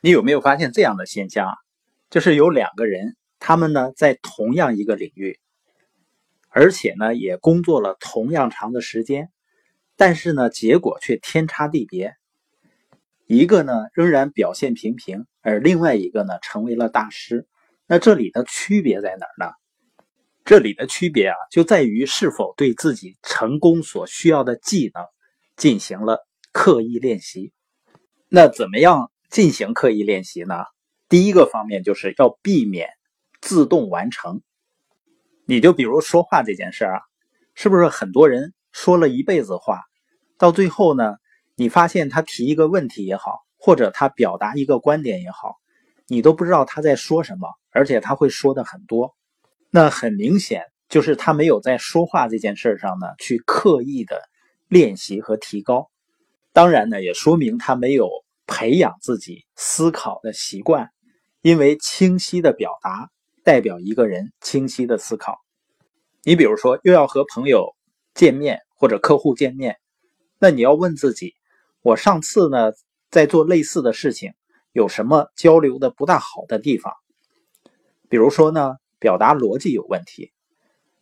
你有没有发现这样的现象啊？就是有两个人，他们呢在同样一个领域，而且呢也工作了同样长的时间，但是呢结果却天差地别。一个呢仍然表现平平，而另外一个呢成为了大师。那这里的区别在哪呢？这里的区别啊，就在于是否对自己成功所需要的技能进行了刻意练习。那怎么样进行刻意练习呢？第一个方面就是要避免自动完成。你就比如说话这件事啊，是不是很多人说了一辈子话，到最后呢，你发现他提一个问题也好，或者他表达一个观点也好，你都不知道他在说什么，而且他会说的很多。那很明显就是他没有在说话这件事上呢去刻意的练习和提高，当然呢也说明他没有培养自己思考的习惯，因为清晰的表达代表一个人清晰的思考。你比如说又要和朋友见面或者客户见面，那你要问自己，我上次呢在做类似的事情有什么交流的不大好的地方？比如说呢？表达逻辑有问题，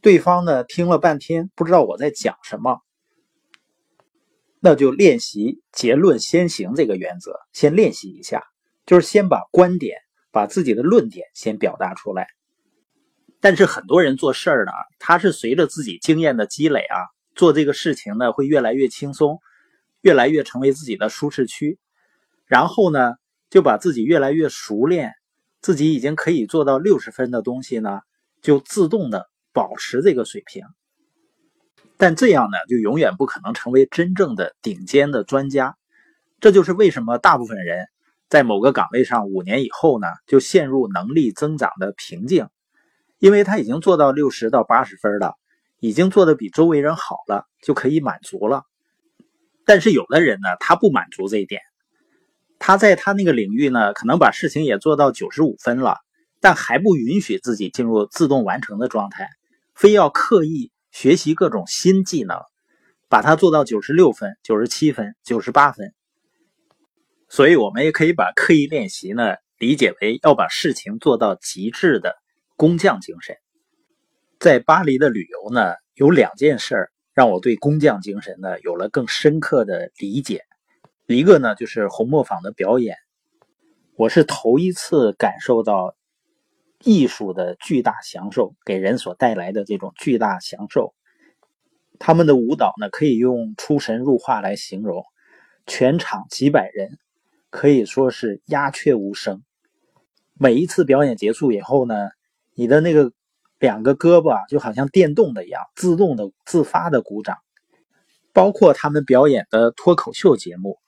对方呢听了半天不知道我在讲什么，那就练习结论先行这个原则，先练习一下，就是先把观点、把自己的论点先表达出来。但是很多人做事儿呢，他是随着自己经验的积累啊，做这个事情呢会越来越轻松，越来越成为自己的舒适区，然后呢就把自己越来越熟练。自己已经可以做到六十分的东西呢，就自动的保持这个水平。但这样呢，就永远不可能成为真正的顶尖的专家。这就是为什么大部分人在某个岗位上五年以后呢，就陷入能力增长的瓶颈，因为他已经做到六十到八十分了，已经做的比周围人好了，就可以满足了。但是有的人呢，他不满足这一点。他在他那个领域呢，可能把事情也做到九十五分了，但还不允许自己进入自动完成的状态，非要刻意学习各种新技能，把它做到九十六分、九十七分、九十八分。所以，我们也可以把刻意练习呢理解为要把事情做到极致的工匠精神。在巴黎的旅游呢，有两件事让我对工匠精神呢有了更深刻的理解。一个呢，就是红磨坊的表演，我是头一次感受到艺术的巨大享受给人所带来的这种巨大享受。他们的舞蹈呢，可以用出神入化来形容，全场几百人可以说是鸦雀无声。每一次表演结束以后呢，你的那个两个胳膊啊，就好像电动的一样，自动的、自发的鼓掌。包括他们表演的脱口秀节目。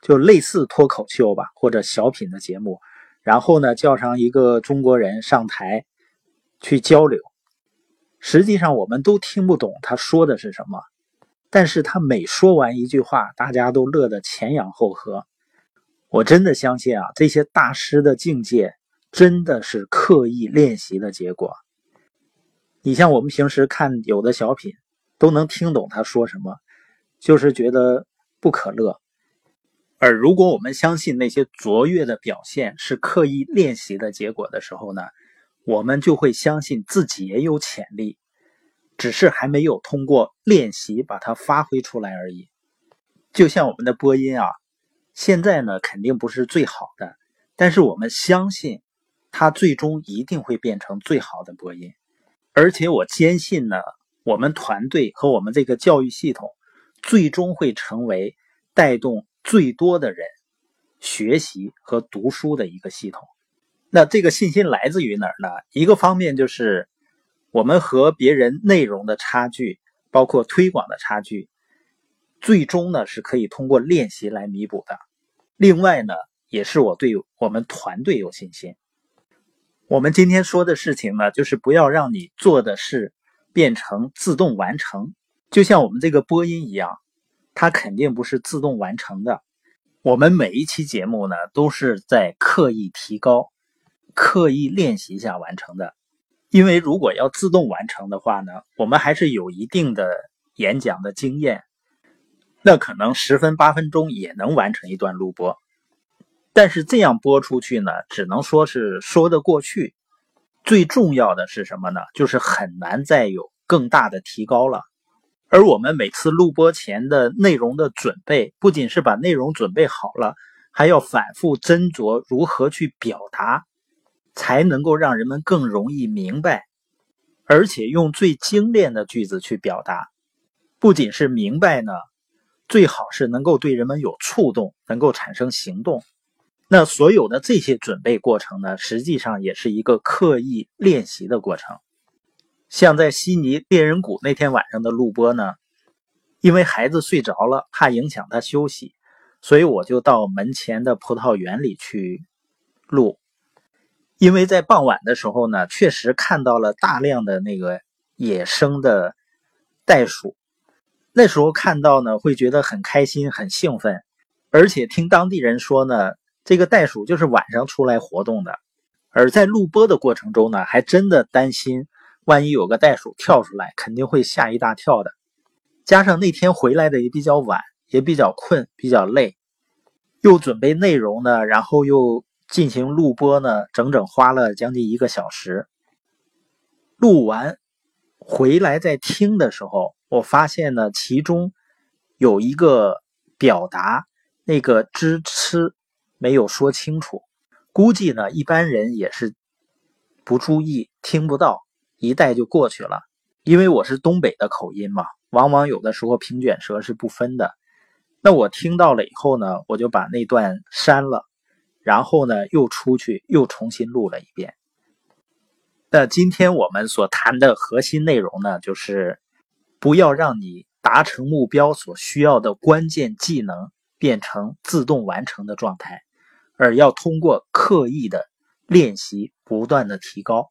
就类似脱口秀吧，或者小品的节目，然后呢叫上一个中国人上台去交流。实际上我们都听不懂他说的是什么，但是他每说完一句话，大家都乐得前仰后合。我真的相信啊，这些大师的境界真的是刻意练习的结果。你像我们平时看有的小品，都能听懂他说什么，就是觉得不可乐。而如果我们相信那些卓越的表现是刻意练习的结果的时候呢，我们就会相信自己也有潜力，只是还没有通过练习把它发挥出来而已。就像我们的播音啊，现在呢肯定不是最好的，但是我们相信它最终一定会变成最好的播音。而且我坚信呢，我们团队和我们这个教育系统最终会成为带动。最多的人学习和读书的一个系统，那这个信心来自于哪儿呢？一个方面就是我们和别人内容的差距，包括推广的差距，最终呢是可以通过练习来弥补的。另外呢，也是我对我们团队有信心。我们今天说的事情呢，就是不要让你做的事变成自动完成，就像我们这个播音一样。它肯定不是自动完成的。我们每一期节目呢，都是在刻意提高、刻意练习下完成的。因为如果要自动完成的话呢，我们还是有一定的演讲的经验，那可能十分八分钟也能完成一段录播。但是这样播出去呢，只能说是说得过去。最重要的是什么呢？就是很难再有更大的提高了。而我们每次录播前的内容的准备，不仅是把内容准备好了，还要反复斟酌如何去表达，才能够让人们更容易明白，而且用最精炼的句子去表达。不仅是明白呢，最好是能够对人们有触动，能够产生行动。那所有的这些准备过程呢，实际上也是一个刻意练习的过程。像在悉尼猎人谷那天晚上的录播呢，因为孩子睡着了，怕影响他休息，所以我就到门前的葡萄园里去录。因为在傍晚的时候呢，确实看到了大量的那个野生的袋鼠，那时候看到呢，会觉得很开心、很兴奋，而且听当地人说呢，这个袋鼠就是晚上出来活动的。而在录播的过程中呢，还真的担心。万一有个袋鼠跳出来，肯定会吓一大跳的。加上那天回来的也比较晚，也比较困，比较累，又准备内容呢，然后又进行录播呢，整整花了将近一个小时。录完回来再听的时候，我发现呢，其中有一个表达那个“支持”没有说清楚，估计呢一般人也是不注意，听不到。一带就过去了，因为我是东北的口音嘛，往往有的时候平卷舌是不分的。那我听到了以后呢，我就把那段删了，然后呢又出去又重新录了一遍。那今天我们所谈的核心内容呢，就是不要让你达成目标所需要的关键技能变成自动完成的状态，而要通过刻意的练习，不断的提高。